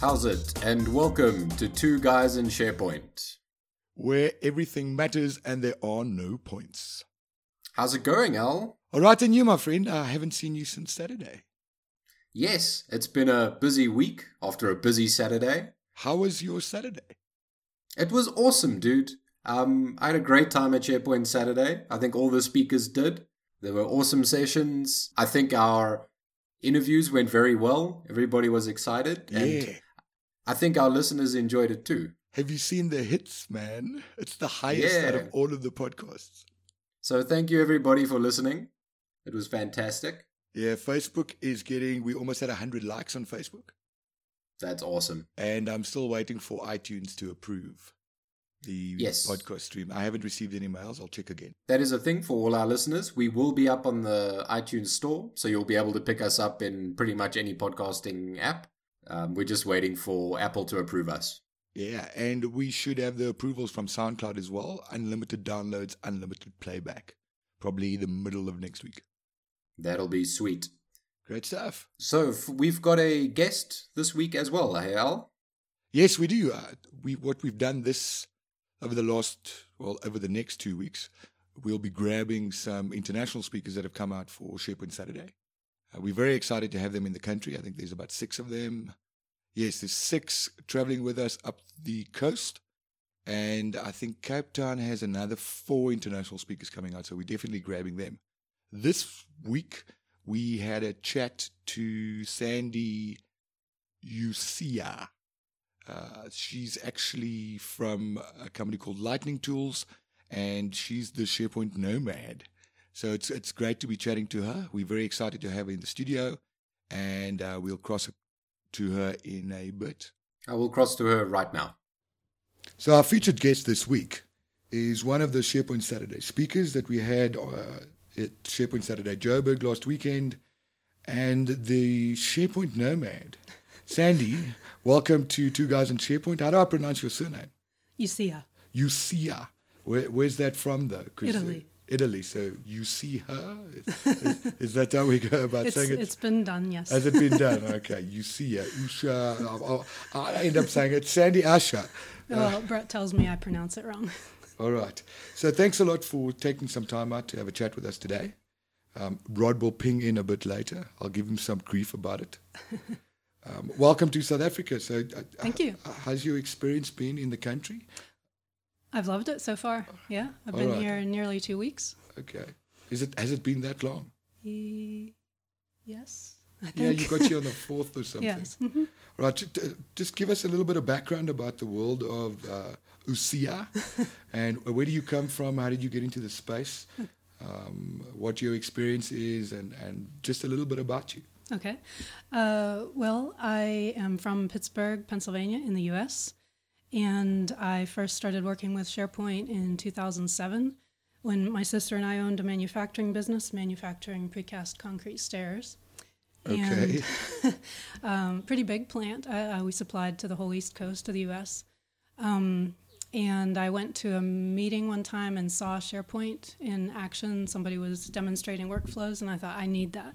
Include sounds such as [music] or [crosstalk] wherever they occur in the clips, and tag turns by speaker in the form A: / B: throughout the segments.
A: How's it? And welcome to Two Guys and SharePoint.
B: where everything matters and there are no points.
A: How's it going, Al?
B: All right, and you, my friend, I haven't seen you since Saturday.
A: Yes, it's been a busy week after a busy Saturday.
B: How was your Saturday?
A: It was awesome, dude. Um, I had a great time at SharePoint Saturday. I think all the speakers did. There were awesome sessions. I think our interviews went very well. Everybody was excited. And
B: yeah.
A: I think our listeners enjoyed it too.
B: Have you seen the hits, man? It's the highest out of all of the podcasts.
A: So thank you everybody for listening. It was fantastic.
B: Yeah, Facebook is getting, we almost had 100 likes on Facebook.
A: That's awesome.
B: And I'm still waiting for iTunes to approve the
A: Yes.
B: podcast stream. I haven't received any mails. I'll check again.
A: That is a thing for all our listeners. We will be up on the iTunes store, so you'll be able to pick us up in pretty much any podcasting app. Um, we're just waiting for Apple to approve us.
B: Yeah, and we should have the approvals from SoundCloud as well. Unlimited downloads, unlimited playback. Probably the middle of next week.
A: That'll be sweet.
B: Great stuff.
A: So f- we've got a guest this week as well, hey Al?
B: Yes, we do. Uh, we what we've done this over the last well over the next two weeks, we'll be grabbing some international speakers that have come out for SharePoint Saturday. Uh, we're very excited to have them in the country. I think there's about six of them. Yes, there's six traveling with us up the coast, and I think Cape Town has another four international speakers coming out. So we're definitely grabbing them. This week we had a chat to Sandy Ussia. Uh, she's actually from a company called Lightning Tools, and she's the SharePoint nomad. So it's it's great to be chatting to her. We're very excited to have her in the studio, and uh, we'll cross to her in a bit.
A: I will cross to her right now.
B: So our featured guest this week is one of the SharePoint Saturday speakers that we had uh, at SharePoint Saturday Joburg last weekend, and the SharePoint nomad, Sandy. welcome to Two Guys and SharePoint. How do I pronounce your surname?
C: Ussia.
B: Ussia. Where, where's that from, though? 'Cause, uh,
C: Italy.
B: Italy. So you see her. Is, is, is that how we go about
C: It's,
B: saying it?
C: it's been done, yes.
B: Has it been done? Okay, you see her. Usha. I'll, I'll, I end up saying it's Sandy Asha.
C: well, Brett tells me I pronounce it wrong. [laughs]
B: All right. So thanks a lot for taking some time out to have a chat with us today. Um, Rod will ping in a bit later. I'll give him some grief about it. [laughs] Um, welcome to South Africa. So, uh,
C: Thank you.
B: uh, Has your experience been in the country?
C: I've loved it so far. Yeah, I've
B: All
C: been
B: right.
C: here nearly two weeks.
B: Okay. Is it has it been that long?
C: E- yes, I think.
B: Yeah, you got you on the [laughs] fourth or something.
C: yes. hmm
B: Right. ju- ju- Just give us a little bit of background about the world of uh, Ussia, [laughs] and where do you come from? How did you get into the space? Um, what your experience is, and and just a little bit about you.
C: Okay. Uh, well, I am from Pittsburgh, Pennsylvania, in the U.S., and I first started working with SharePoint in 2007 when my sister and I owned a manufacturing business, manufacturing precast concrete stairs.
B: Okay.
C: And, [laughs] um, pretty big plant. Uh, we supplied to the whole East Coast of the U.S. Um, and I went to a meeting one time and saw SharePoint in action. Somebody was demonstrating workflows, and I thought I need that.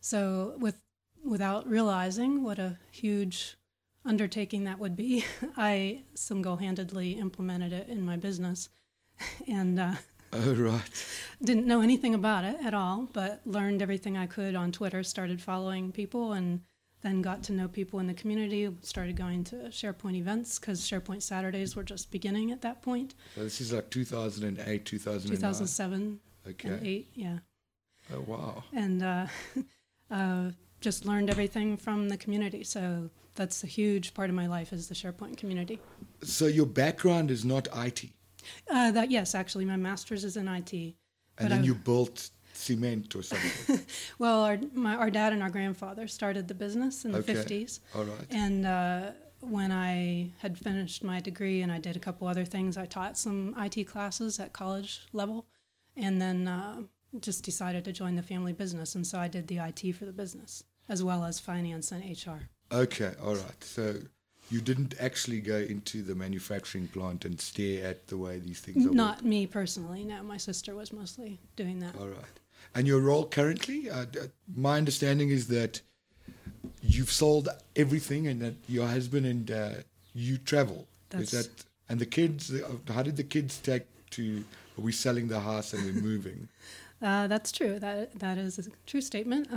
C: So, with without realizing what a huge undertaking that would be, [laughs] I single-handedly implemented it in my business, [laughs] and uh,
B: Oh right.
C: didn't know anything about it at all, but learned everything I could on Twitter. Started following people, and then got to know people in the community. Started going to SharePoint events because SharePoint Saturdays were just beginning at that point.
B: So this is like 2008, 2009.
C: 2007
B: Okay.
C: and eight, yeah.
B: Oh wow.
C: and uh, [laughs] uh, just learned everything from the community. So that's a huge part of my life is the SharePoint community.
B: So your background is not IT,
C: Uh, that yes, actually, my master's is in IT.
B: and then
C: I-
B: you built cement or something. [laughs]
C: Well, our my, our dad and our grandfather started the business in the
B: Okay.
C: fifties,
B: All right.
C: and uh, when I had finished my degree and I did a couple other things, I taught some IT classes at college level, and then uh, just decided to join the family business, and so I did the IT for the business as well as finance and HR.
B: Okay. All right. So you didn't actually go into the manufacturing plant and stare at the way these things are.
C: Not me personally. No, my sister was mostly doing that.
B: All right. And your role currently, uh, my understanding is that you've sold everything, and that your husband and uh, you travel.
C: That's Is
B: that and the kids? uh, How did the kids take to? Are we selling the house and we're moving? [laughs]
C: Uh, that's true. That that is a true statement.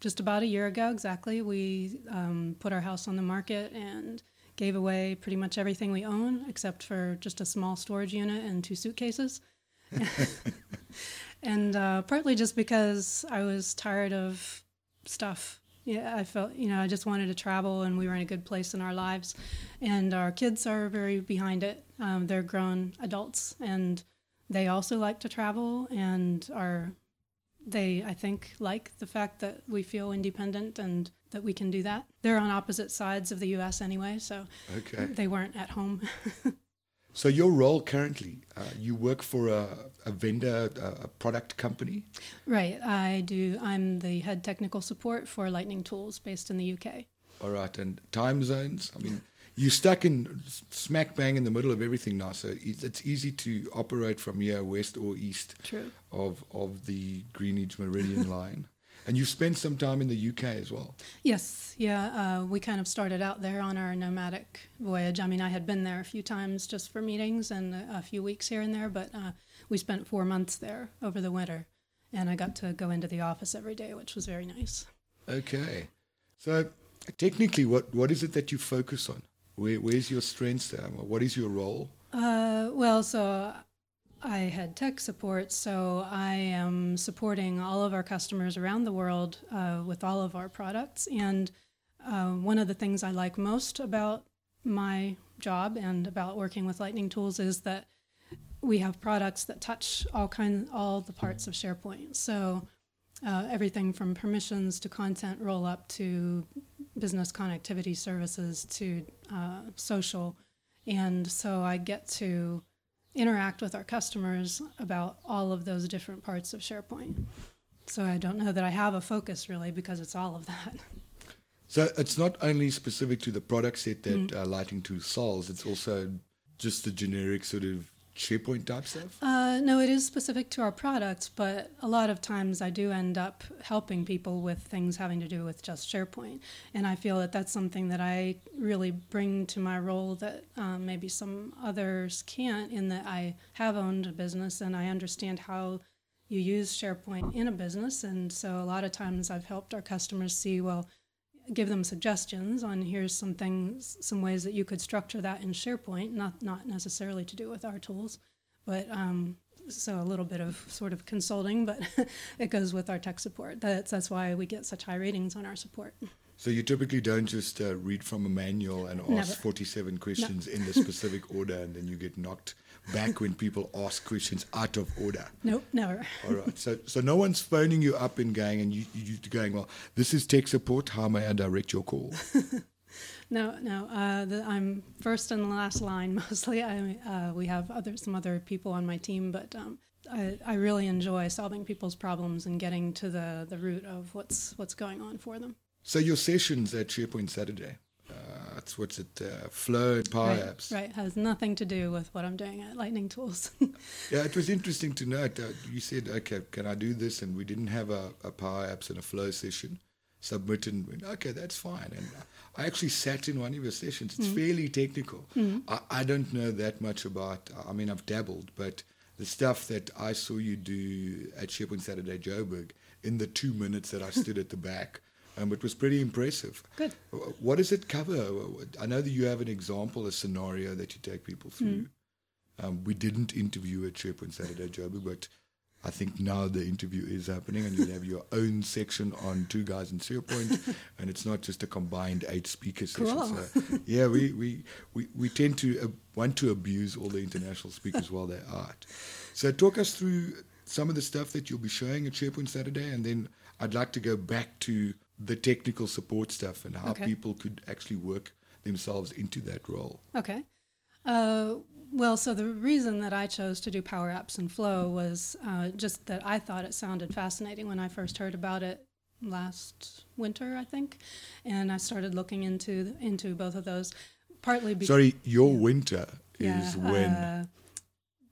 C: Just about a year ago, exactly, we um, put our house on the market and gave away pretty much everything we own, except for just a small storage unit and two suitcases. [laughs] and uh, partly just because I was tired of stuff. Yeah, I felt you know I just wanted to travel, and we were in a good place in our lives, and our kids are very behind it. Um, they're grown adults, and they also like to travel, and are they I think like the fact that we feel independent and that we can do that. They're on opposite sides of the U.S. anyway, so
B: Okay.
C: they weren't at home. [laughs]
B: So your role currently, uh, you work for a, a vendor, a, a product company.
C: right, I do. I'm the head technical support for Lightning Tools, based in the UK.
B: All right, and time zones. I mean, you're stuck in smack bang in the middle of everything now, so it's easy to operate from here, west or east
C: True.
B: of of the Greenwich Meridian [laughs] line. And you've spent some time in the UK as well.
C: Yes, yeah. Uh, we kind of started out there on our nomadic voyage. I mean, I had been there a few times just for meetings and a, a few weeks here and there, but uh, we spent four months there over the winter, and I got to go into the office every day, which was very nice.
B: Okay, so technically, what what is it that you focus on? Where where's your strengths? There? What is your role?
C: Uh, well, so I had tech support, so I am supporting all of our customers around the world uh, with all of our products. And uh, one of the things I like most about my job and about working with Lightning Tools is that we have products that touch all kind, all the parts of SharePoint. So uh, everything from permissions to content roll up to business connectivity services to uh, social. And so I get to interact with our customers about all of those different parts of SharePoint. So I don't know that I have a focus really because it's all of that.
B: So it's not only specific to the product set that uh, Lightning Tools sells; it's also just the generic sort of SharePoint type stuff.
C: Uh, no, it is specific to our products, but a lot of times I do end up helping people with things having to do with just SharePoint. And I feel that that's something that I really bring to my role that um, maybe some others can't, in that I have owned a business and I understand how you use SharePoint in a business. And so a lot of times I've helped our customers see, well, give them suggestions on here's some things, some ways that you could structure that in SharePoint, not not necessarily to do with our tools, but um, so a little bit of sort of consulting, but [laughs] it goes with our tech support. That's that's why we get such high ratings on our support.
B: So you typically don't just uh, read from a manual and ask
C: Never.
B: 47 questions in the specific order, and then you get knocked back when people ask questions out of order.
C: Nope, never.
B: All right. So, so no one's phoning you up and going, and you you going, well, this is tech support. How may I direct your call? [laughs]
C: No, no. Uh, the, I'm first and last line [laughs] mostly. I, uh, we have other some other people on my team, but um, I, I really enjoy solving people's problems and getting to the, the root of what's what's going on for them.
B: So your sessions at SharePoint Saturday, what's it, uh, Flow and Power
C: right,
B: Apps.
C: right, has nothing to do with what I'm doing at Lightning Tools. [laughs]
B: Yeah, it was interesting to note. Uh, you said, okay, can I do this? And we didn't have a, a Power Apps and a Flow session. Submit and went, okay, that's fine. And I actually sat in one of your sessions. It's fairly technical. I, I don't know that much about, I mean, I've dabbled, but the stuff that I saw you do at SharePoint Saturday Joburg in the two minutes that I stood at the back, um, it was pretty impressive.
C: Good.
B: What does it cover? I know that you have an example, a scenario that you take people through. Um, we didn't interview a at SharePoint Saturday, Joby, but I think now the interview is happening and you'll have your [laughs] own section on Two Guys and SharePoint [laughs] and it's not just a combined eight speaker session.
C: Cool.
B: So, yeah, we, we, we, we tend to uh, want to abuse all the international speakers while they're out. So talk us through some of the stuff that you'll be showing at SharePoint Saturday and then I'd like to go back to the technical support stuff and how
C: Okay.
B: people could actually work themselves into that role.
C: Okay. Uh, well, so the reason that I chose to do Power Apps and Flow was uh, just that I thought it sounded fascinating when I first heard about it last winter, I think, and I started looking into into both of those. Partly because
B: Sorry, your winter
C: yeah,
B: is when?
C: uh,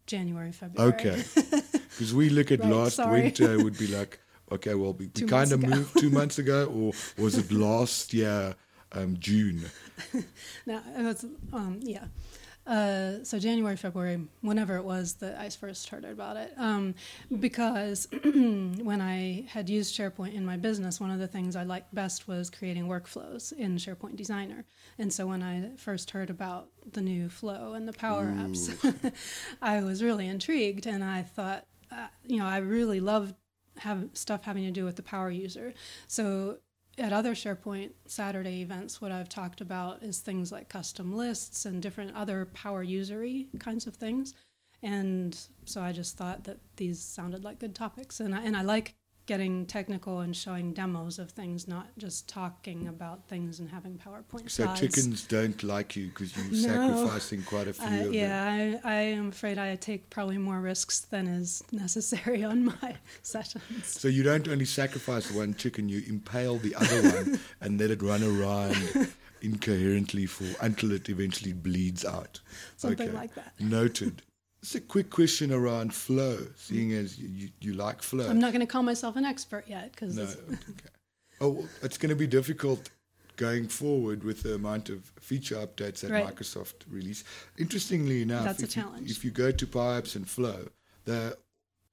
C: January, February.
B: okay. [laughs] Because we look at
C: Right,
B: last
C: sorry.
B: winter, it would be [laughs] like Okay, well, we, we kind of moved two [laughs] months ago, or was it last year, um, June? [laughs]
C: No, it was, um, yeah. Uh, so January, February, whenever it was that I first heard about it, um, because [clears throat] when I had used SharePoint in my business, one of the things I liked best was creating workflows in SharePoint Designer. And so when I first heard about the new Flow and the Power Apps, [laughs] I was really intrigued, and I thought, uh, you know, I really loved have stuff having to do with the power user. So at other SharePoint Saturday events, what I've talked about is things like custom lists and different other power usery kinds of things. And so I just thought that these sounded like good topics. And I, and I like getting technical and showing demos of things, not just talking about things and having PowerPoint slides.
B: So chickens don't like you because you're
C: No.
B: sacrificing quite a few
C: Uh,
B: of them.
C: yeah, I, I am afraid I take probably more risks than is necessary [laughs] on my sessions.
B: So you don't only sacrifice one chicken, you impale the other one [laughs] and let it run around incoherently for until it eventually bleeds out.
C: Something like that.
B: Noted. Just a quick question around flow, seeing as you, you, like flow.
C: I'm not going to call myself an expert yet because
B: no. Okay. Oh, it's going to be difficult going forward with the amount of feature updates that
C: Right.
B: Microsoft release. Interestingly enough,
C: That's a
B: if, you,
C: challenge.
B: if you go to Power Apps and Flow, the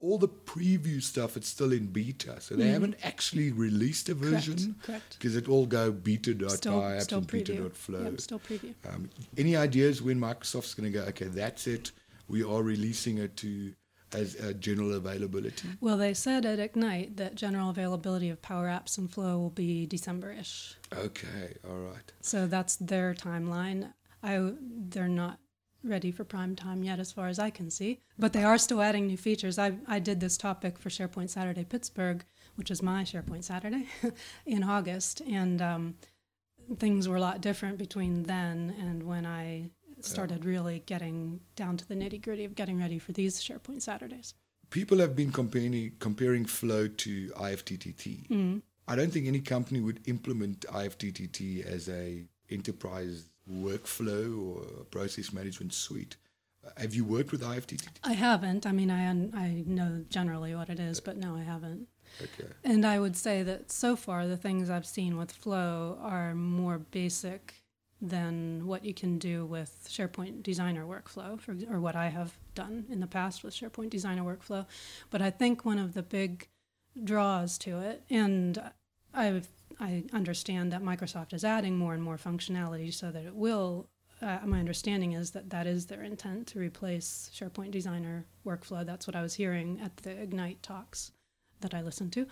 B: all the preview stuff it's still in beta, so they haven't actually released a version
C: correct.
B: because it all go
C: still
B: and
C: preview.
B: beta.flow.
C: Yep, still preview.
B: Um, any ideas when Microsoft's going to go? Okay, that's it. We are releasing it to as a general availability.
C: Well, they said at Ignite that general availability of Power Apps and Flow will be December-ish.
B: Okay, all right.
C: So that's their timeline. I they're not ready for prime time yet, as far as I can see. But they are still adding new features. I I did this topic for SharePoint Saturday Pittsburgh, which is my SharePoint Saturday, [laughs] in August, and um, things were a lot different between then and when I started really getting down to the nitty gritty of getting ready for these SharePoint Saturdays.
B: People have been comparing comparing Flow to IFTTT.
C: Mm.
B: I don't think any company would implement IFTTT as a enterprise workflow or process management suite. Have you worked with IFTTT?
C: I haven't. I mean, I I know generally what it is, but no, I haven't.
B: Okay.
C: And I would say that so far the things I've seen with Flow are more basic than what you can do with SharePoint Designer Workflow, for, or what I have done in the past with SharePoint Designer Workflow. But I think one of the big draws to it, and I I understand that Microsoft is adding more and more functionality so that it will. Uh, my understanding is that that is their intent to replace SharePoint Designer Workflow. That's what I was hearing at the Ignite talks that I listened to.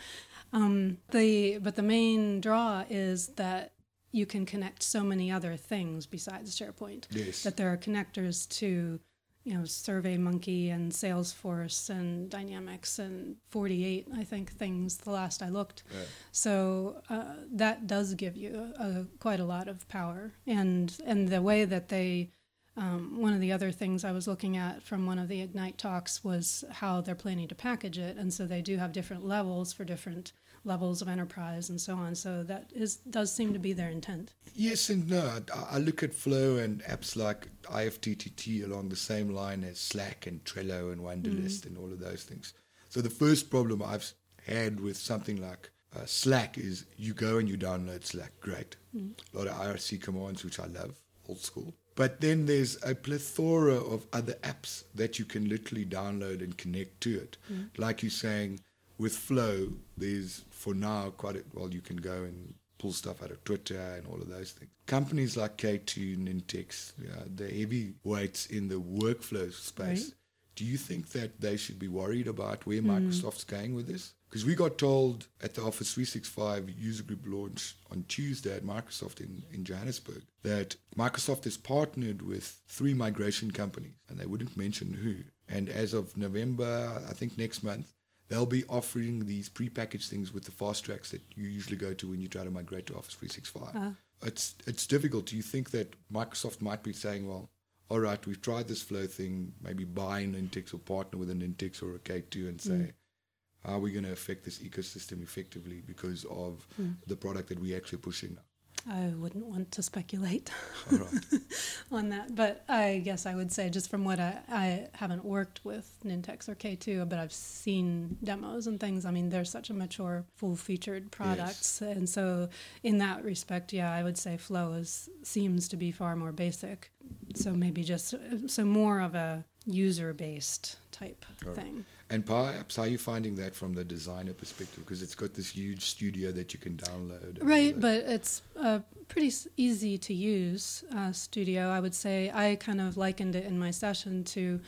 C: Um, the but the main draw is that you can connect so many other things besides SharePoint.
B: Yes.
C: That there are connectors to, you know, SurveyMonkey and Salesforce and Dynamics and 48, I think, things the last I looked.
B: Yeah.
C: So uh, that does give you a, quite a lot of power, and and the way that they, um, one of the other things I was looking at from one of the Ignite talks was how they're planning to package it, and so they do have different levels for different levels of enterprise and so on. So that is does seem to be their intent.
B: Yes and no. I- look at Flow and apps like IFTTT along the same line as Slack and Trello and Wunderlist and all of those things. So the first problem I've had with something like uh, Slack is you go and you download Slack. Great. A lot of IRC commands, which I love, old school. But then there's a plethora of other apps that you can literally download and connect to it. Like you're saying, with Flow, there's for now quite a, well, you can go and pull stuff out of Twitter and all of those things. Companies like K2, Nintex, uh, the heavyweights in the workflow space.
C: Right.
B: Do you think that they should be worried about where
C: Hmm.
B: Microsoft's going with this? Because we got told at the Office 365 user group launch on Tuesday at Microsoft in, in Johannesburg that Microsoft has partnered with three migration companies, and they wouldn't mention who. And as of November, I think next month, they'll be offering these prepackaged things with the fast tracks that you usually go to when you try to migrate to Office 365.
C: Ah.
B: It's it's difficult. Do you think that Microsoft might be saying, well, all right, we've tried this flow thing, maybe buy a Nintex or partner with a Nintex or a K2 and say, how are we going to affect this ecosystem effectively because of hmm. the product that we're actually pushing now?
C: I wouldn't want to speculate
B: right. [laughs]
C: on that, but I guess I would say just from what I, I haven't worked with Nintex or K2, but I've seen demos and things. I mean, they're such a mature, full-featured products, and so in that respect, yeah, I would say Flow is seems to be far more basic. So maybe just uh, so more of a user-based type
B: Right.
C: thing.
B: And perhaps how are you finding that from the designer perspective? Because it's got this huge studio that you can download.
C: Right, but it's a pretty easy to use uh, studio. I would say I kind of likened it in my session to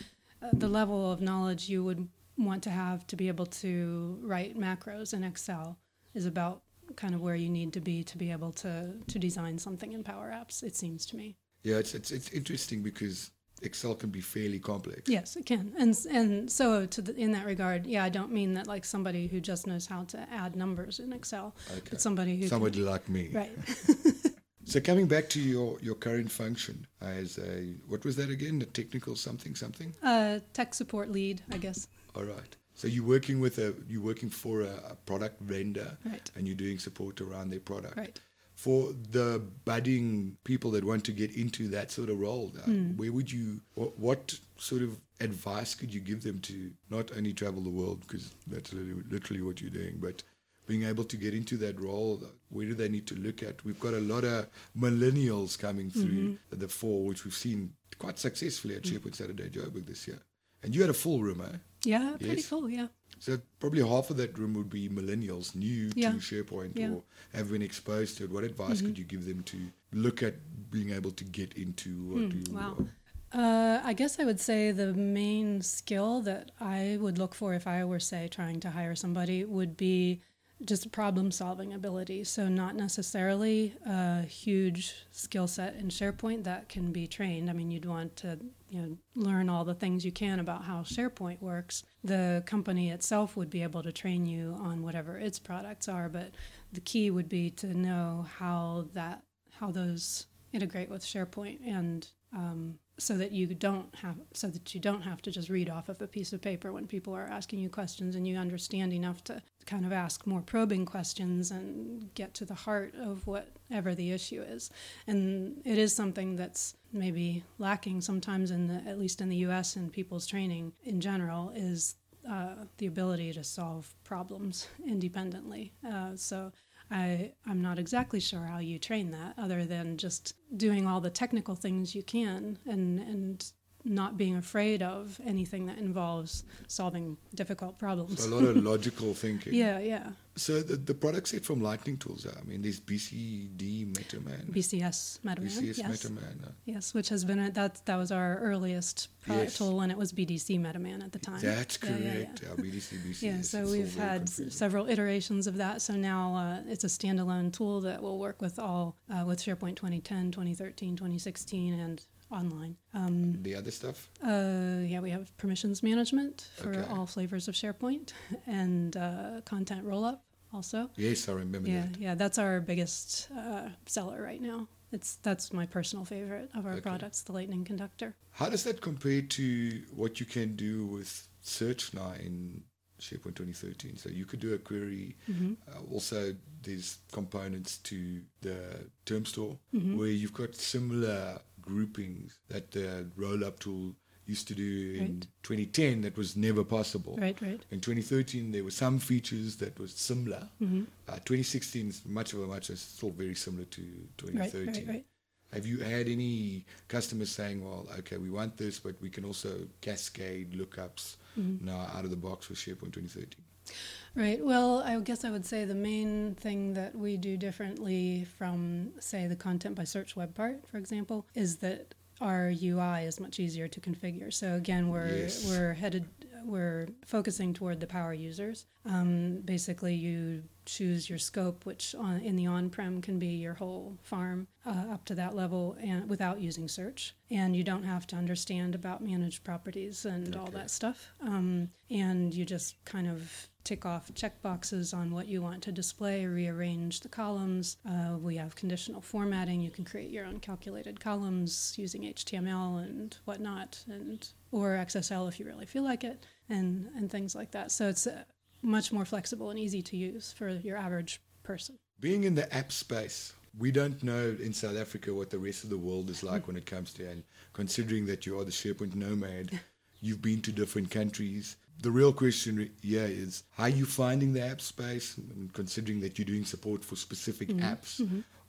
C: uh, the level of knowledge you would want to have to be able to write macros in Excel is about kind of where you need to be to be able to to design something in Power Apps. It seems to me.
B: yeah, it's, it's it's interesting because Excel can be fairly complex.
C: Yes, it can, and and so to the, in that regard, yeah, I don't mean that like somebody who just knows how to add numbers in Excel,
B: Okay.
C: but somebody who
B: Somebody like me.
C: right. [laughs] [laughs]
B: So coming back to your, your current function as a what was that again? A technical something something.
C: Uh, tech support lead, I guess.
B: All right. So you're working with a you're working for a, a product vendor,
C: Right.
B: and you're doing support around their product.
C: Right.
B: For the budding people that want to get into that sort of role, uh,
C: Hmm.
B: where would you? What, what sort of advice could you give them to not only travel the world because that's literally, literally what you're doing, but being able to get into that role, where do they need to look at? We've got a lot of millennials coming through
C: Mm-hmm.
B: the fall, which we've seen quite successfully at SharePoint Saturday Joburg this year. And you had a full room, eh?
C: Yeah, pretty
B: Yes.
C: full. Yeah.
B: So probably half of that room would be millennials new
C: Yeah.
B: to SharePoint
C: Yeah. Mm-hmm.
B: or have been exposed to it. What advice could you give them to look at being able to get into you
C: Hmm, wow. Uh, I guess I would say the main skill that I would look for if I were, say, trying to hire somebody would be just problem solving ability. So, not necessarily a huge skill set in SharePoint that can be trained. I mean, you'd want to you know, learn all the things you can about how SharePoint works. The company itself would be able to train you on whatever its products are, but the key would be to know how that how those integrate with SharePoint and um, so that you don't have so that you don't have to just read off of a piece of paper when people are asking you questions and you understand enough to kind of ask more probing questions and get to the heart of whatever the issue is. And it is something that's maybe lacking sometimes in the at least in the US and people's training in general is uh, the ability to solve problems [laughs] independently. Uh, so I, I'm not exactly sure how you train that other than just doing all the technical things you can and, and not being afraid of anything that involves solving difficult problems.
B: So a lot of [laughs] logical thinking.
C: yeah, yeah.
B: So the, the product set from Lightning Tools, I mean, there's BCD MetaMan,
C: BCS MetaMan.
B: BCS
C: yes.
B: MetaMan. uh,
C: Yes, which has been a, that that was our earliest product
B: Yes.
C: tool, and it was BDC MetaMan at the time.
B: That's
C: Yeah, yeah,
B: correct.
C: yeah.
B: BDC, BCS. [laughs]
C: Yeah, so we've had
B: confusing.
C: several iterations of that. So now uh, it's a standalone tool that will work with all uh, with SharePoint 2010, 2013, 2016, and online. Um,
B: The other stuff?
C: uh, yeah, we have permissions management for
B: Okay.
C: all flavors of SharePoint [laughs] and uh, content rollup also.
B: Yes, I remember
C: Yeah,
B: that.
C: yeah, that's our biggest uh, seller right now. It's that's my personal favorite of our
B: Okay.
C: products, the Lightning Conductor.
B: How does that compare to what you can do with search now in SharePoint 2013? So you could do a query.
C: Mm-hmm.
B: Uh, also, there's components to the term store
C: Mm-hmm.
B: where you've got similar groupings that the roll-up tool used to do in
C: Right.
B: 2010 that was never possible.
C: Right, right.
B: In 2013, there were some features that was similar.
C: Mm-hmm.
B: Uh, 2016 is much of a much is still very similar to
C: Right,
B: 2013.
C: right, right.
B: Have you had any customers saying, "Well, okay, we want this, but we can also cascade lookups
C: Mm-hmm.
B: now out of the box with SharePoint 2013"?
C: Right. Well, I guess I would say the main thing that we do differently from, say, the content by search web part, for example, is that our UI is much easier to configure. So again, we're
B: Yes.
C: we're headed we're focusing toward the power users. Um, basically, you choose your scope, which on, in the on-prem can be your whole farm uh, up to that level, and without using search. And you don't have to understand about managed properties and all that stuff. Um, and you just kind of tick off checkboxes on what you want to display, rearrange the columns. Uh, we have conditional formatting. You can create your own calculated columns using HTML and whatnot, and or XSL if you really feel like it, and and things like that. So it's uh, much more flexible and easy to use for your average person.
B: Being in the app space, we don't know in South Africa what the rest of the world is like when it comes to, and considering that you are the SharePoint nomad, [laughs] you've been to different countries. The real question here is how are you finding the app space, and considering that you're doing support for specific apps?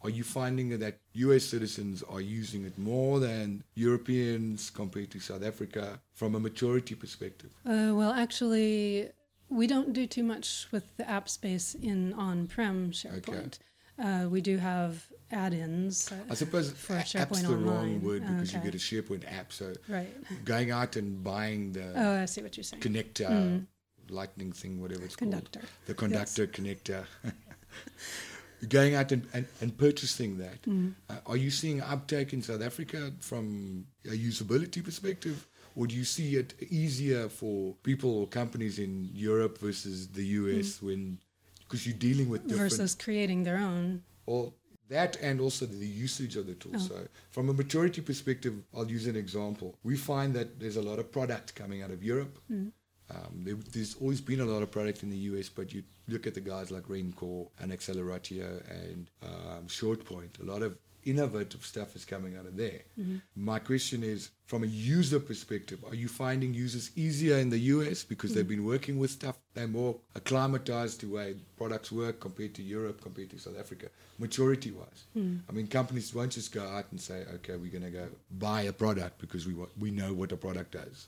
B: Are you finding that US citizens are using it more than Europeans compared to South Africa from a maturity perspective?
C: Uh, well, actually, we don't do too much with the app space in on-prem SharePoint. Uh, we do have add-ins. uh,
B: I suppose
C: For SharePoint
B: app's the wrong word because
C: Okay.
B: you get a SharePoint app. So
C: right.
B: going out and buying the
C: Oh, I see what you're saying.
B: connector, lightning thing, whatever it's
C: Conductor.
B: called. The conductor connector. [laughs] going out and, and, and purchasing that. Mm. Uh, are you seeing uptake in South Africa from a usability perspective? Or do you see it easier for people or companies in Europe versus the US mm. when, because you're dealing with different
C: Versus creating their own.
B: or that and also the usage of the tool. Oh. So, from a maturity perspective, I'll use an example. We find that there's a lot of product coming out of Europe. Mm. Um, there, there's always been a lot of product in the US, but you look at the guys like Rencore and Acceleratio and um, ShortPoint, a lot of innovative stuff is coming out of there. My question is from a user perspective, are you finding users easier in the US because they've been working with stuff, they're more acclimatized to way products work compared to Europe, compared to South Africa, maturity wise? I mean, companies won't just go out and say, okay, we're going to go buy a product because we, we know what a product does.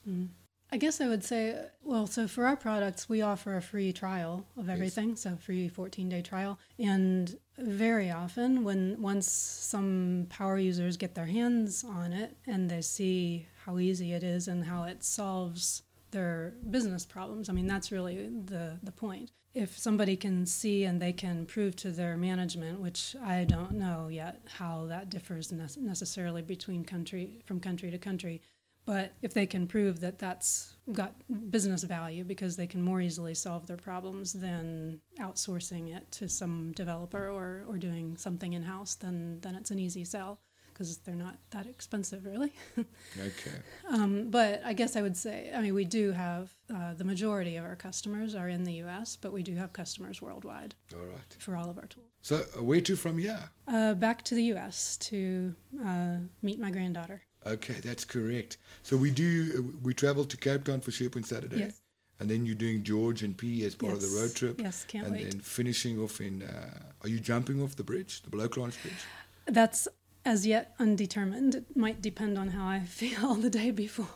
C: I guess I would say, well, so for our products, we offer a free trial of everything, so free 14 day trial. And very often, when once some power users get their hands on it and they see how easy it is and how it solves their business problems, I mean, that's really the, the point. If somebody can see and they can prove to their management, which I don't know yet how that differs nec- necessarily between country from country to country, but if they can prove that that's got business value because they can more easily solve their problems than outsourcing it to some developer or, or doing something in house, then, then it's an easy sell because they're not that expensive, really. [laughs]
B: Okay.
C: um, but I guess I would say, I mean, we do have uh, the majority of our customers are in the US, but we do have customers worldwide
B: All right.
C: for all of our tools.
B: So, uh, where to from here?
C: Uh, back to the US to uh, meet my granddaughter.
B: Okay, that's correct. So we do we travel to Cape Town for SharePoint Saturday,
C: Yes.
B: and then you're doing George and P as part of the road trip.
C: Yes, can't
B: and
C: wait.
B: then finishing off in. Uh, are you jumping off the bridge, the Launch Bridge?
C: That's as yet undetermined. It might depend on how I [laughs] feel the day before.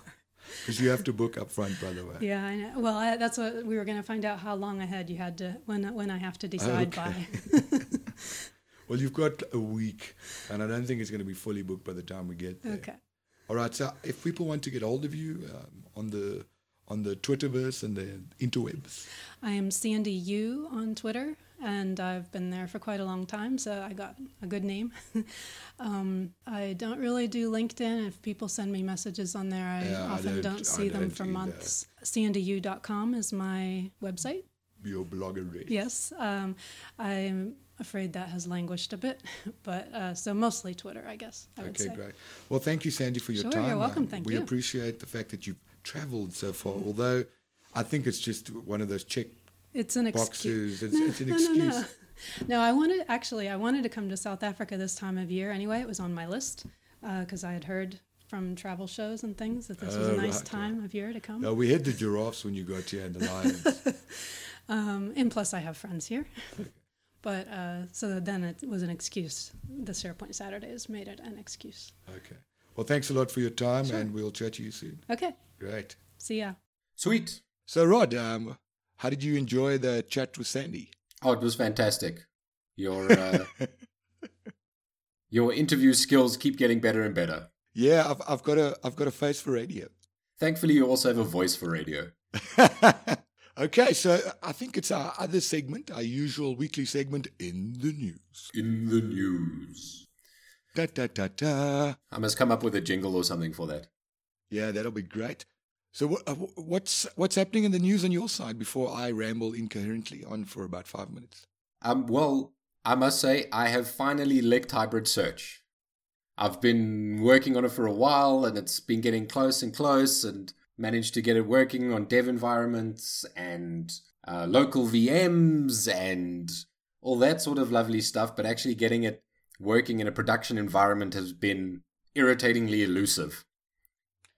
B: Because you have to book up front, by the way. [laughs]
C: Yeah, I know. Well, I, that's what we were going to find out how long ahead you had to when when I have to decide
B: Okay.
C: by. [laughs]
B: Well, you've got a week, and I don't think it's going to be fully booked by the time we get there.
C: okay.
B: All right. So if people want to get hold of you um, on the on the Twitterverse and the interwebs,
C: I am Sandy Yu on Twitter, and I've been there for quite a long time, so I got a good name. [laughs] um, I don't really do LinkedIn. If people send me messages on there, I
B: Yeah, I
C: often
B: don't-
C: don't,
B: I
C: see them
B: don't
C: for
B: either.
C: months. SandyU.com is my website.
B: your blog address.
C: Yes, um, I'm afraid that has languished a bit, [laughs] but uh, so mostly Twitter, I guess. I would
B: Okay, great. Well, thank you, Sandy, for your
C: Sure,
B: time.
C: you're welcome.
B: Um,
C: Thank
B: we
C: you.
B: appreciate the fact that you've traveled so far, although I think it's just one of those check
C: It's an
B: boxes.
C: excuse.
B: It's, it's an
C: No,
B: excuse.
C: no, no. [laughs] No, I wanted actually. I wanted to come to South Africa this time of year. Anyway, it was on my list because I had heard from travel shows and things that this was
B: Oh,
C: a nice
B: right,
C: time of year to come.
B: No, we had the giraffes when you got here and the [laughs] lions.
C: Um, and plus, I have friends here. But uh, so then it was an excuse. The SharePoint Saturdays made it an excuse.
B: okay. Well, thanks a lot for your time, and we'll chat to you soon.
C: Okay,
B: Great.
C: see ya.
A: Sweet.
B: So, Rod, um, how did you enjoy the chat with Sandy?
A: Oh, it was fantastic. Your uh, [laughs] your interview skills keep getting better and better.
B: Yeah, I've, I've got a I've got a face for radio.
A: Thankfully, you also have a voice for radio. [laughs]
B: okay, so I think it's our other segment, our usual weekly segment in the news.
A: In the news.
B: Da da da da.
A: I must come up with a jingle or something for that.
B: Yeah, that'll be great. So, what, uh, what's what's happening in the news on your side before I ramble incoherently on for about five minutes?
A: Um, well, I must say, I have finally licked hybrid search. I've been working on it for a while and it's been getting close and close and managed to get it working on dev environments and uh, local VMs and all that sort of lovely stuff, but actually getting it working in a production environment has been irritatingly elusive.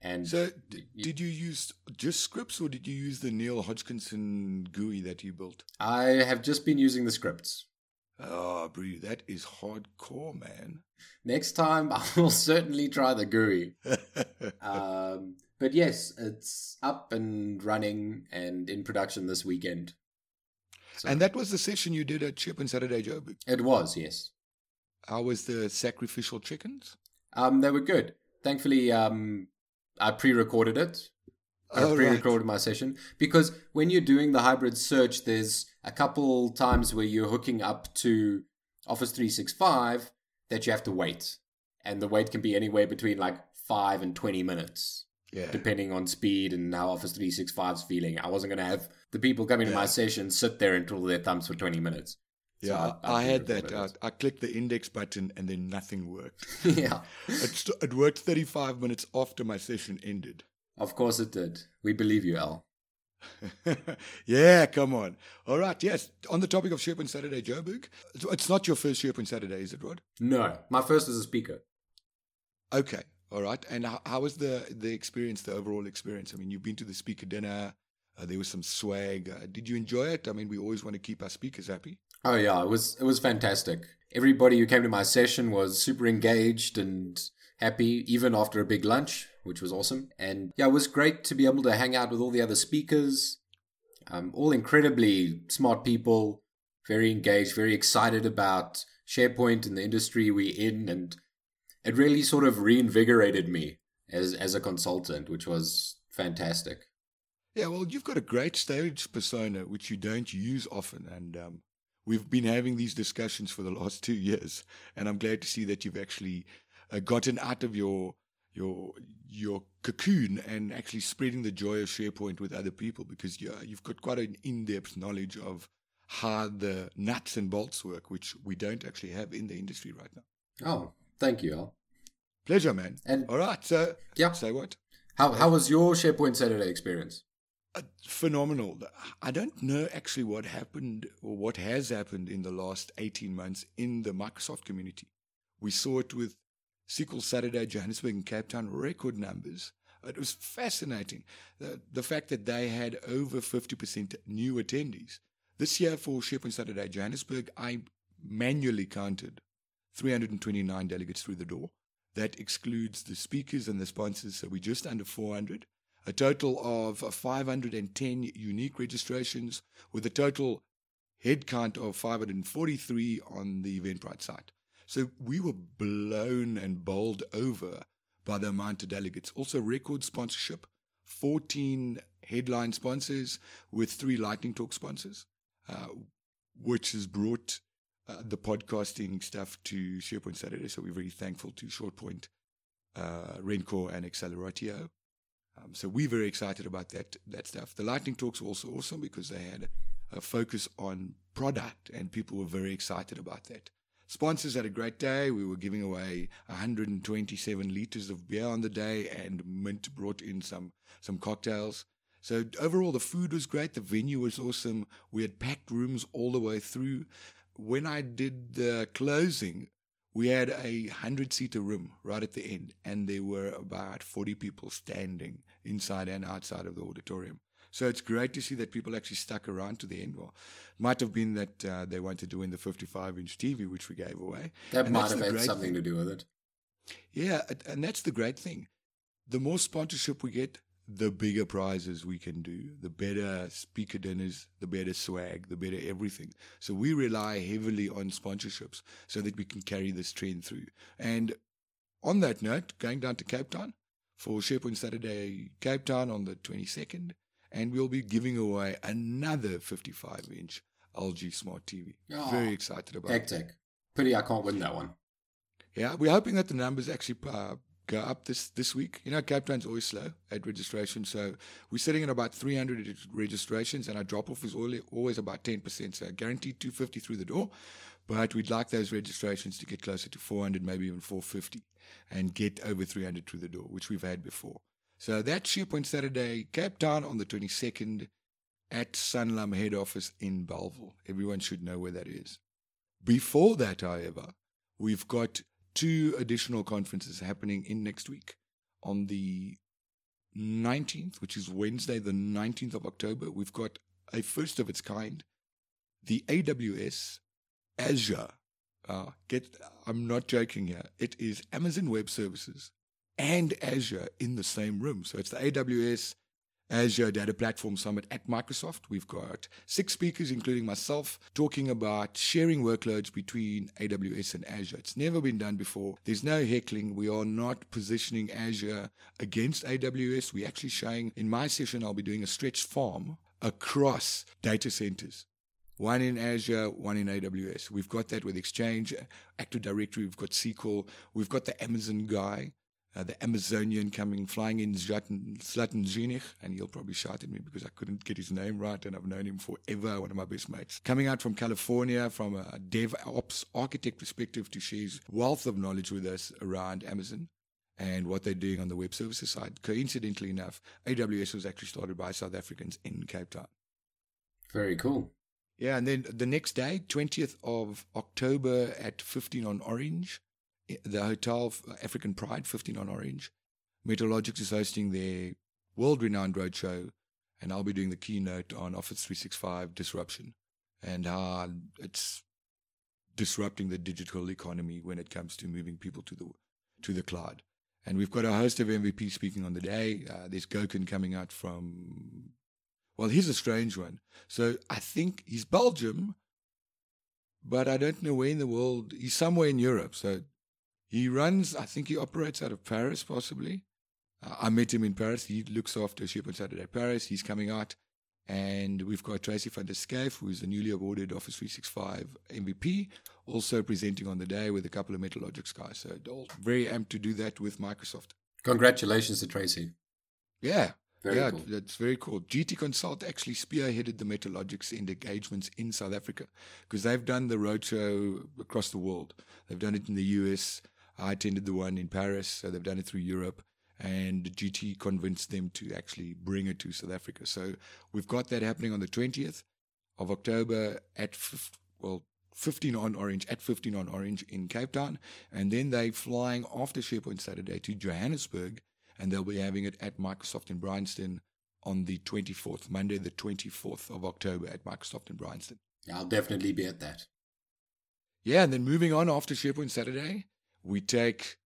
A: And
B: So, d- did you use just scripts or did you use the Neil Hodgkinson GUI that you built?
A: I have just been using the scripts.
B: Oh, Brie, that is hardcore, man.
A: Next time, [laughs] I will certainly try the GUI. [laughs] Um, but yes, it's up and running and in production this weekend. So
B: and that was the session you did at SharePoint Saturday Joburg.
A: it was, yes.
B: How was the sacrificial chickens?
A: Um, they were good. Thankfully, um, I pre-recorded it. I
B: Oh,
A: pre-recorded my session because when you're doing the hybrid search, there's a couple times where you're hooking up to Office 365 that you have to wait, and the wait can be anywhere between like five and 20 minutes.
B: Yeah.
A: depending on speed and how Office 365's feeling. I wasn't going to have the people coming to my session sit there and twiddle their thumbs for 20 minutes. So
B: Yeah,
A: I-
B: I,
A: I
B: had that. I, uh, I clicked the index button and then nothing worked. [laughs]
A: yeah,
B: it, st- it worked 35 minutes after my session ended.
A: of course it did. We believe you, Al. [laughs]
B: yeah, come on. All right, yes. On the topic of SharePoint Saturday, Joburg, it's not your first SharePoint Saturday, is it, Rod?
A: No, my first as a speaker.
B: Okay, all right. And how, how was the the experience, the overall experience? I mean, you've been to the speaker dinner. Uh, there was some swag. Uh, did you enjoy it? I mean, we always want to keep our speakers happy.
A: Oh yeah, it was it was fantastic. Everybody who came to my session was super engaged and happy, even after a big lunch, which was awesome. And yeah, it was great to be able to hang out with all the other speakers. Um, all incredibly smart people, very engaged, very excited about SharePoint and the industry we're in, and it really sort of reinvigorated me as as a consultant, which was fantastic.
B: Yeah, well, you've got a great stage persona which you don't use often, and um, we've been having these discussions for the last two years, and I'm glad to see that you've actually uh, gotten out of your your your cocoon and actually spreading the joy of SharePoint with other people because yeah, you've got quite an in-depth knowledge of how the nuts and bolts work, which we don't actually have in the industry right now.
A: Oh, thank you, Al.
B: Pleasure, man.
A: And
B: All right, so
A: yeah,
B: say what?
A: how how was your SharePoint Saturday experience?
B: Uh, phenomenal. I don't know actually what happened or what has happened in the last 18 months in the Microsoft community. We saw it with SQL Saturday, Johannesburg, and Cape Town record numbers. It was fascinating. The, the fact that they had over 50% new attendees. This year for SharePoint Saturday, Johannesburg, I manually counted 329 delegates through the door. That excludes the speakers and the sponsors, so we're just under 400 a total of 510 unique registrations with a total head count of 543 on the Eventbrite site. So we were blown and bowled over by the amount of delegates. Also, record sponsorship 14 headline sponsors with three Lightning Talk sponsors, uh, which has brought uh, the podcasting stuff to SharePoint Saturday. So we're very thankful to ShortPoint, uh, Rencore, and Acceleratio. Um, so we're very excited about that that stuff. The lightning talks were also awesome because they had a, focus on product, and people were very excited about that. Sponsors had a great day. We were giving away 127 liters of beer on the day, and Mint brought in some some cocktails. So overall, the food was great. The venue was awesome. We had packed rooms all the way through. When I did the closing, we had a 100 seater room right at the end, and there were about 40 people standing inside and outside of the auditorium. So it's great to see that people actually stuck around to the end. Well, might have been that uh, they wanted to win the 55 inch TV, which we gave away.
A: That
B: And
A: might have had something
B: thing.
A: to do with it.
B: Yeah, and- and that's the great thing. The more sponsorship we get, the bigger prizes we can do, the better speaker dinners, the better swag, the better everything. So we rely heavily on sponsorships so that we can carry this trend through. And on that note, going down to Cape Town for SharePoint Saturday Cape Town on the 22nd, and we'll be giving away another 55 inch LG Smart TV.
A: Oh,
B: Very excited about it.
A: Hectic. Pity I can't win that one.
B: Yeah, we're hoping that the numbers actually uh, go up this, this week. You know, Cape Town's always slow at registration, so we're sitting at about 300 registrations, and our drop off is always, about 10%. So guaranteed 250 through the door, but we'd like those registrations to get closer to 400, maybe even 450, and get over 300 through the door, which we've had before. So that's SharePoint Saturday, Cape Town on the 22nd at Sanlam head office in Bellville. Everyone should know where that is. Before that, however, we've got two additional conferences happening in next week on the 19th, which is Wednesday, the 19th of October. We've got a first of its kind, the AWS Azure. Uh, get, I'm not joking here. It is Amazon Web Services and Azure in the same room. So it's the AWS Azure Data Platform Summit at Microsoft. We've got six speakers, including myself, talking about sharing workloads between AWS and Azure. It's never been done before. There's no heckling. We are not positioning Azure against AWS. We're actually showing, in my session, I'll be doing a stretched farm across data centers. One in Azure, one in AWS. We've got that with Exchange, Active Directory, we've got SQL, we've got the Amazon guy uh, the Amazonian coming flying in Zlatan, Zlatan and he'll probably shout at me because I couldn't get his name right, and I've known him forever, one of my best mates. Coming out from California from a DevOps architect perspective to share his wealth of knowledge with us around Amazon and what they're doing on the web services side. Coincidentally enough, AWS was actually started by South Africans in Cape Town.
A: Very cool.
B: Yeah, and then the next day, 20th of October at 15 on Orange, the hotel African Pride, 15 on Orange. Metalogix is hosting their world renowned roadshow, and I'll be doing the keynote on Office 365 disruption and how it's disrupting the digital economy when it comes to moving people to the to the cloud. And we've got a host of MVP speaking on the day. Uh, there's Gokan coming out from, well, he's a strange one. So I think he's Belgium, but I don't know where in the world. He's somewhere in Europe. So he runs, I think he operates out of Paris, possibly. Uh, I met him in Paris. He looks after SharePoint Saturday Paris. He's coming out. And we've got Tracy van der Schyff, who is the newly awarded Office 365 MVP, also presenting on the day with a couple of Metalogix guys. So very amped to do that with Microsoft.
A: Congratulations to Tracy.
B: Yeah. Very yeah, cool. that's very cool. GT Consult actually spearheaded the Metalogix engagements in South Africa because they've done the roadshow across the world. They've done it in the US, I attended the one in Paris, so they've done it through Europe, and GT convinced them to actually bring it to South Africa. So we've got that happening on the 20th of October at, well, 15 on Orange, at 15 on Orange in Cape Town, and then they're flying after SharePoint Saturday to Johannesburg, and they'll be having it at Microsoft in Bryanston on the 24th, Monday, the 24th of October at Microsoft in Bryanston.
A: Yeah, I'll definitely be at that.
B: Yeah, and then moving on after SharePoint Saturday, we take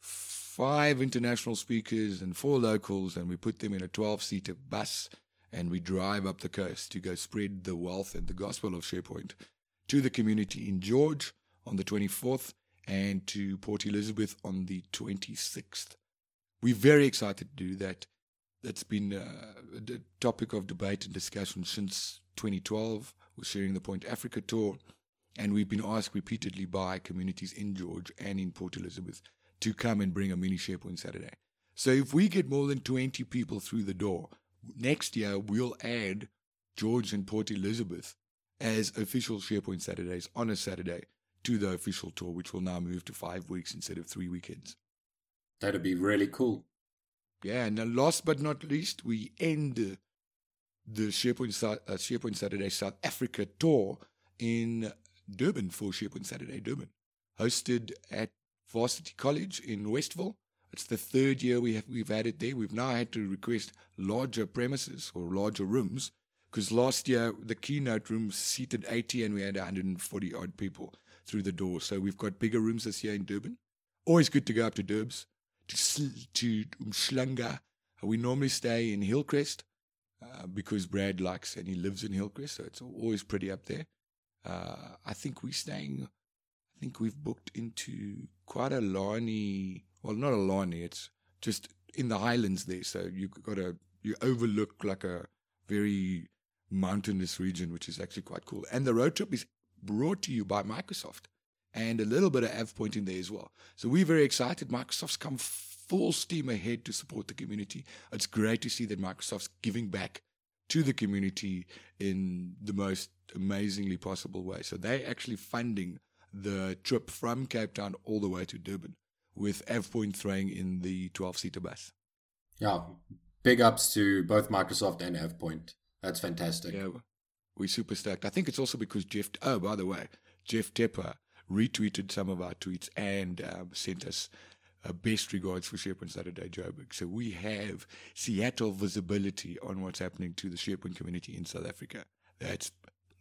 B: five international speakers and four locals and we put them in a 12 seater bus and we drive up the coast to go spread the wealth and the gospel of SharePoint to the community in George on the 24th and to Port Elizabeth on the 26th. We're very excited to do that. That's been uh, a topic of debate and discussion since 2012 with Sharing the Point Africa tour. And we've been asked repeatedly by communities in George and in Port Elizabeth to come and bring a mini SharePoint Saturday. So if we get more than 20 people through the door, next year we'll add George and Port Elizabeth as official SharePoint Saturdays on a Saturday to the official tour, which will now move to five weeks instead of three weekends.
A: That'd be really cool.
B: Yeah, and last but not least, we end the SharePoint, uh, SharePoint Saturday South Africa tour in Durban for SharePoint Saturday Durban, hosted at Varsity College in Westville. It's the third year we have we've had it there. We've now had to request larger premises or larger rooms because last year the keynote room seated 80 and we had 140 odd people through the door. So we've got bigger rooms this year in Durban. Always good to go up to Durbs to to Umhlanga. We normally stay in Hillcrest uh, because Brad likes and he lives in Hillcrest, so it's always pretty up there. Uh, I think we're staying. I think we've booked into quite a Lani. Well, not a Lani. It's just in the highlands there. So you've got a you overlook like a very mountainous region, which is actually quite cool. And the road trip is brought to you by Microsoft and a little bit of AvePoint in there as well. So we're very excited. Microsoft's come full steam ahead to support the community. It's great to see that Microsoft's giving back to the community in the most amazingly possible way. So they're actually funding the trip from Cape Town all the way to Durban with AvePoint throwing in the 12 seater bus.
A: Yeah, big ups to both Microsoft and AvePoint. That's fantastic.
B: Yeah, we're super stoked. I think it's also because Jeff, oh, by the way, Jeff Teper retweeted some of our tweets and um, sent us uh, best regards for SharePoint Saturday Joburg. So we have Seattle visibility on what's happening to the SharePoint community in South Africa. That's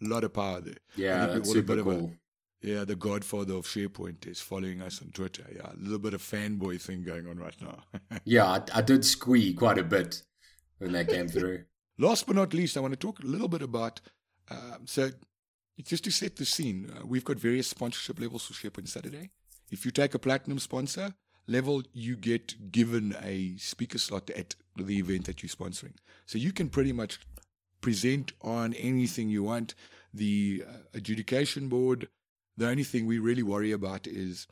B: a lot of power there.
A: Yeah, that's super cool.
B: Yeah, the godfather of SharePoint is following us on Twitter. Yeah, a little bit of fanboy thing going on right now. [laughs]
A: yeah, I, I, did squee quite a bit when that came through. [laughs]
B: Last but not least, I want to talk a little bit about. Um, so, just to set the scene, uh, we've got various sponsorship levels for SharePoint Saturday. If you take a platinum sponsor level, you get given a speaker slot at the event that you're sponsoring. So you can pretty much present on anything you want. The uh, adjudication board the only thing we really worry about is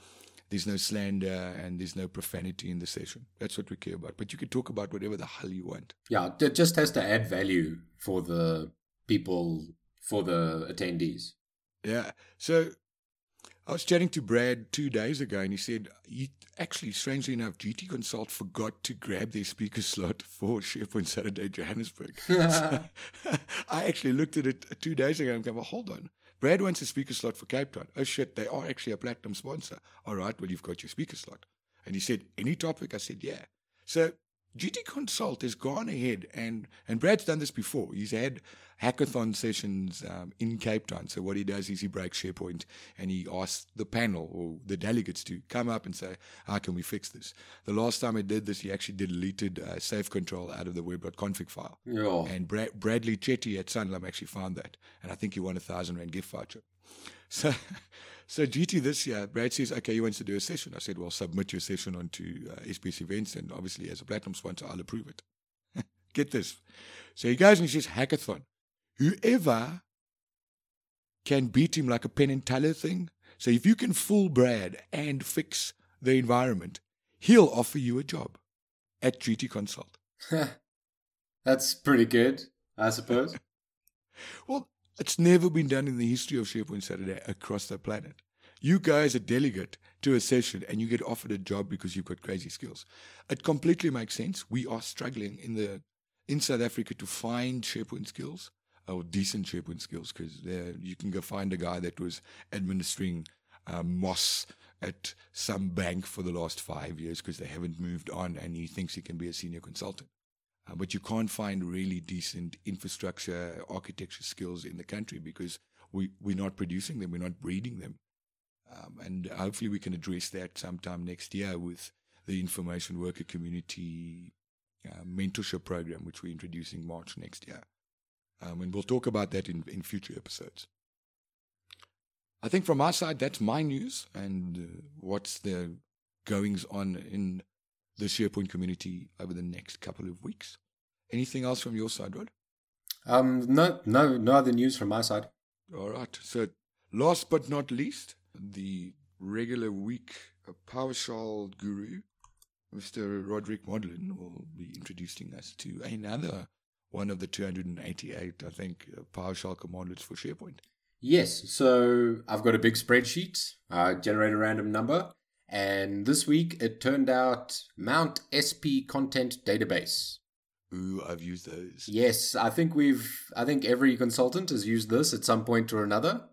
B: there's no slander and there's no profanity in the session. That's what we care about. But you can talk about whatever the hell you want.
A: Yeah, it just has to add value for the people, for the attendees.
B: Yeah. So I was chatting to Brad two days ago, and he said he actually, strangely enough, GT Consult forgot to grab their speaker slot for SharePoint Saturday Johannesburg. so [laughs] I actually looked at it two days ago and I'm going, well, hold on. Brad wants a speaker slot for Cape Town. Oh shit, they are actually a platinum sponsor. All right, well, you've got your speaker slot. And he said, Any topic? I said, Yeah. So GT Consult has gone ahead and and Brad's done this before. He's had hackathon sessions um, in Cape Town. So what he does is he breaks SharePoint and he asks the panel or the delegates to come up and say, "How can we fix this?" The last time I did this, he actually deleted uh, safe control out of the web.config file.
A: Yeah.
B: And Bra- Bradley Chetty at Sanlam actually found that, and I think he won a thousand rand gift voucher. [laughs] So. So GT this year, Brad says, okay, he wants to do a session. I said, well, submit your session onto uh, SPS events, and obviously as a platinum sponsor, I'll approve it. [laughs] Get this. So he goes and he says, hackathon. Whoever can beat him like a Penn and Teller thing. So if you can fool Brad and fix the environment, he'll offer you a job at GT Consult.
A: That's pretty good, I suppose. [laughs]
B: well, it's never been done in the history of SharePoint Saturday across the planet. You go as a delegate to a session and you get offered a job because you've got crazy skills. It completely makes sense. We are struggling in the in South Africa to find SharePoint skills or decent SharePoint skills because you can go find a guy that was administering um, MOSS at some bank for the last five years because they haven't moved on and he thinks he can be a senior consultant. Uh, but you can't find really decent infrastructure architecture skills in the country because we, we're not producing them, we're not breeding them. Um, and hopefully we can address that sometime next year with the information worker community uh, mentorship program, which we're introducing March next year. Um, and we'll talk about that in, in future episodes. I think from our side, that's my news and uh, what's the goings on in the SharePoint community over the next couple of weeks. Anything else from your side, Rod?
A: Um, no, no, no other news from my side.
B: All right. So, last but not least, the regular week PowerShell guru, Mr. Roderick Modlin, will be introducing us to another one of the 288, I think, uh, PowerShell commandlets for SharePoint.
A: Yes. So, I've got a big spreadsheet, uh, generate a random number, and this week it turned out Mount SP Content Database.
B: Ooh, I've used those.
A: Yes, I think we've I think every consultant has used this at some point or another.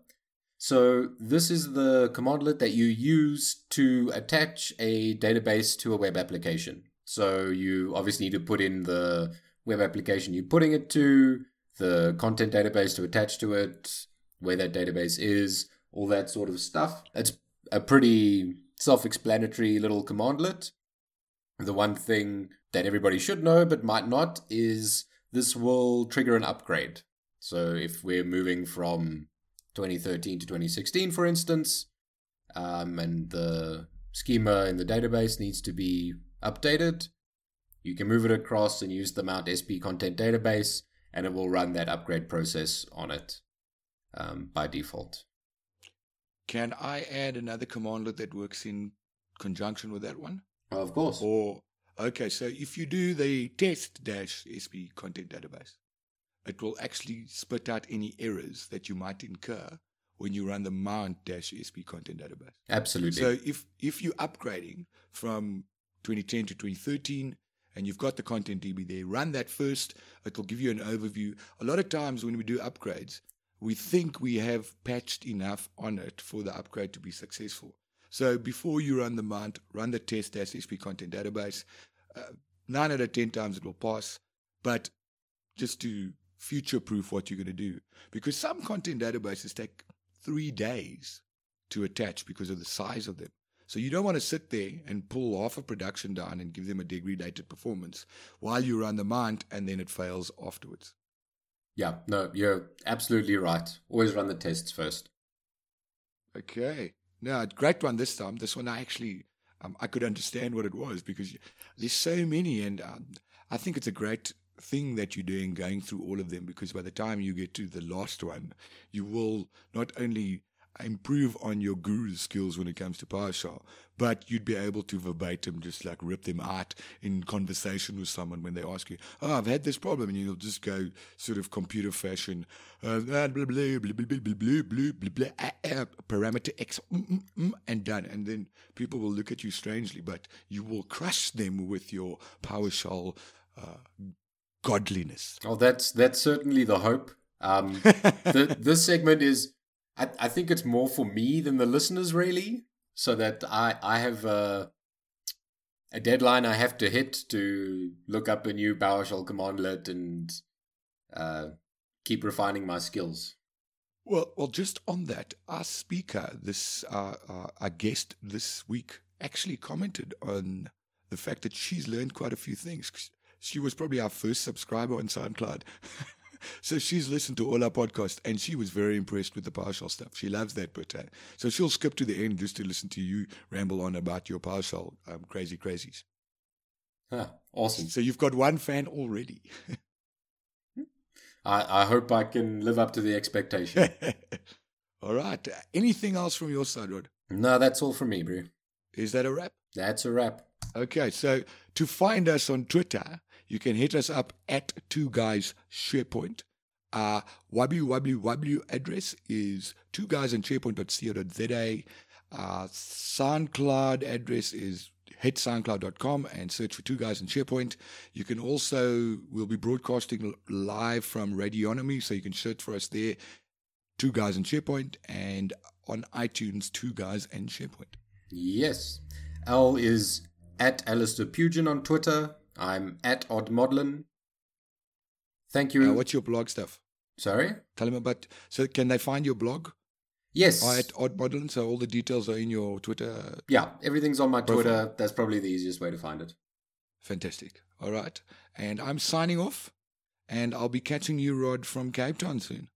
A: So this is the commandlet that you use to attach a database to a web application. So you obviously need to put in the web application you're putting it to, the content database to attach to it, where that database is, all that sort of stuff. It's a pretty self-explanatory little commandlet. The one thing that everybody should know but might not is this will trigger an upgrade. So if we're moving from 2013 to 2016, for instance, um, and the schema in the database needs to be updated, you can move it across and use the Mount SP content database, and it will run that upgrade process on it um, by default.
B: Can I add another commandlet that works in conjunction with that one?
A: Of course.
B: Or okay, so if you do the test dash SP content database, it will actually spit out any errors that you might incur when you run the mount dash SP content database.
A: Absolutely.
B: So if if you're upgrading from 2010 to 2013 and you've got the content DB there, run that first. It will give you an overview. A lot of times when we do upgrades, we think we have patched enough on it for the upgrade to be successful. So before you run the mount, run the test SP content database. Uh, nine out of 10 times it will pass, but just to future proof what you're going to do. Because some content databases take three days to attach because of the size of them. So you don't want to sit there and pull half a production down and give them a degraded performance while you run the mount and then it fails afterwards.
A: Yeah, no, you're absolutely right. Always run the tests first.
B: Okay. Now, great one this time. This one I actually um, I could understand what it was because there's so many, and um, I think it's a great thing that you're doing going through all of them because by the time you get to the last one, you will not only improve on your guru skills when it comes to PowerShell, but you'd be able to verbatim just like rip them out in conversation with someone when they ask you, "Oh, I've had this problem," and you'll just go sort of computer fashion, uh, blah blah blah blah blah blah blah blah blah blah uh, uh, parameter X mm, mm, mm, and done, and then people will look at you strangely, but you will crush them with your PowerShell uh, godliness.
A: Oh, that's that's certainly the hope. Um, the, this segment is I, I think it's more for me than the listeners, really, so that I I have a, a deadline I have to hit to look up a new PowerShell commandlet and uh, keep refining my skills.
B: Well, well, just on that, our speaker, this uh, uh, our guest this week, actually commented on the fact that she's learned quite a few things. She was probably our first subscriber on SoundCloud. [laughs] so she's listened to all our podcasts and she was very impressed with the PowerShell stuff. She loves that bit. So she'll skip to the end just to listen to you ramble on about your PowerShell um, crazy crazies.
A: Huh, awesome.
B: So you've got one fan already.
A: I, I hope I can live up to the expectation. [laughs]
B: all right. Anything else from your side, Rod?
A: No, that's all from me, bro.
B: Is that a wrap?
A: That's a wrap.
B: Okay, so to find us on Twitter, you can hit us up at Two Guys SharePoint. Our www address is two guys and sharepoint.co.za. Our SoundCloud address is hit soundcloud.com and search for Two Guys in SharePoint. You can also, we'll be broadcasting live from Radionomy, so you can search for us there, Two Guys in SharePoint, and on iTunes, Two Guys and SharePoint.
A: Yes. Al is at Alistair Pugin on Twitter. I'm at Odd Thank you.
B: Uh, what's your blog stuff?
A: Sorry?
B: Tell them about. So, can they find your blog?
A: Yes.
B: Oh, at Odd So, all the details are in your Twitter.
A: Yeah, everything's on my profile. Twitter. That's probably the easiest way to find it.
B: Fantastic. All right. And I'm signing off. And I'll be catching you, Rod, from Cape Town soon.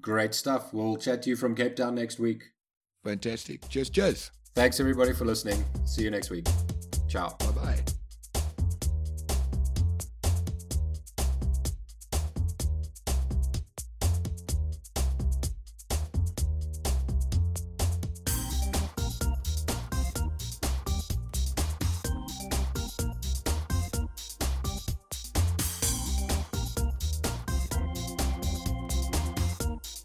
A: Great stuff. We'll chat to you from Cape Town next week.
B: Fantastic. Cheers, cheers.
A: Thanks, everybody, for listening. See you next week. Ciao.
B: Bye bye.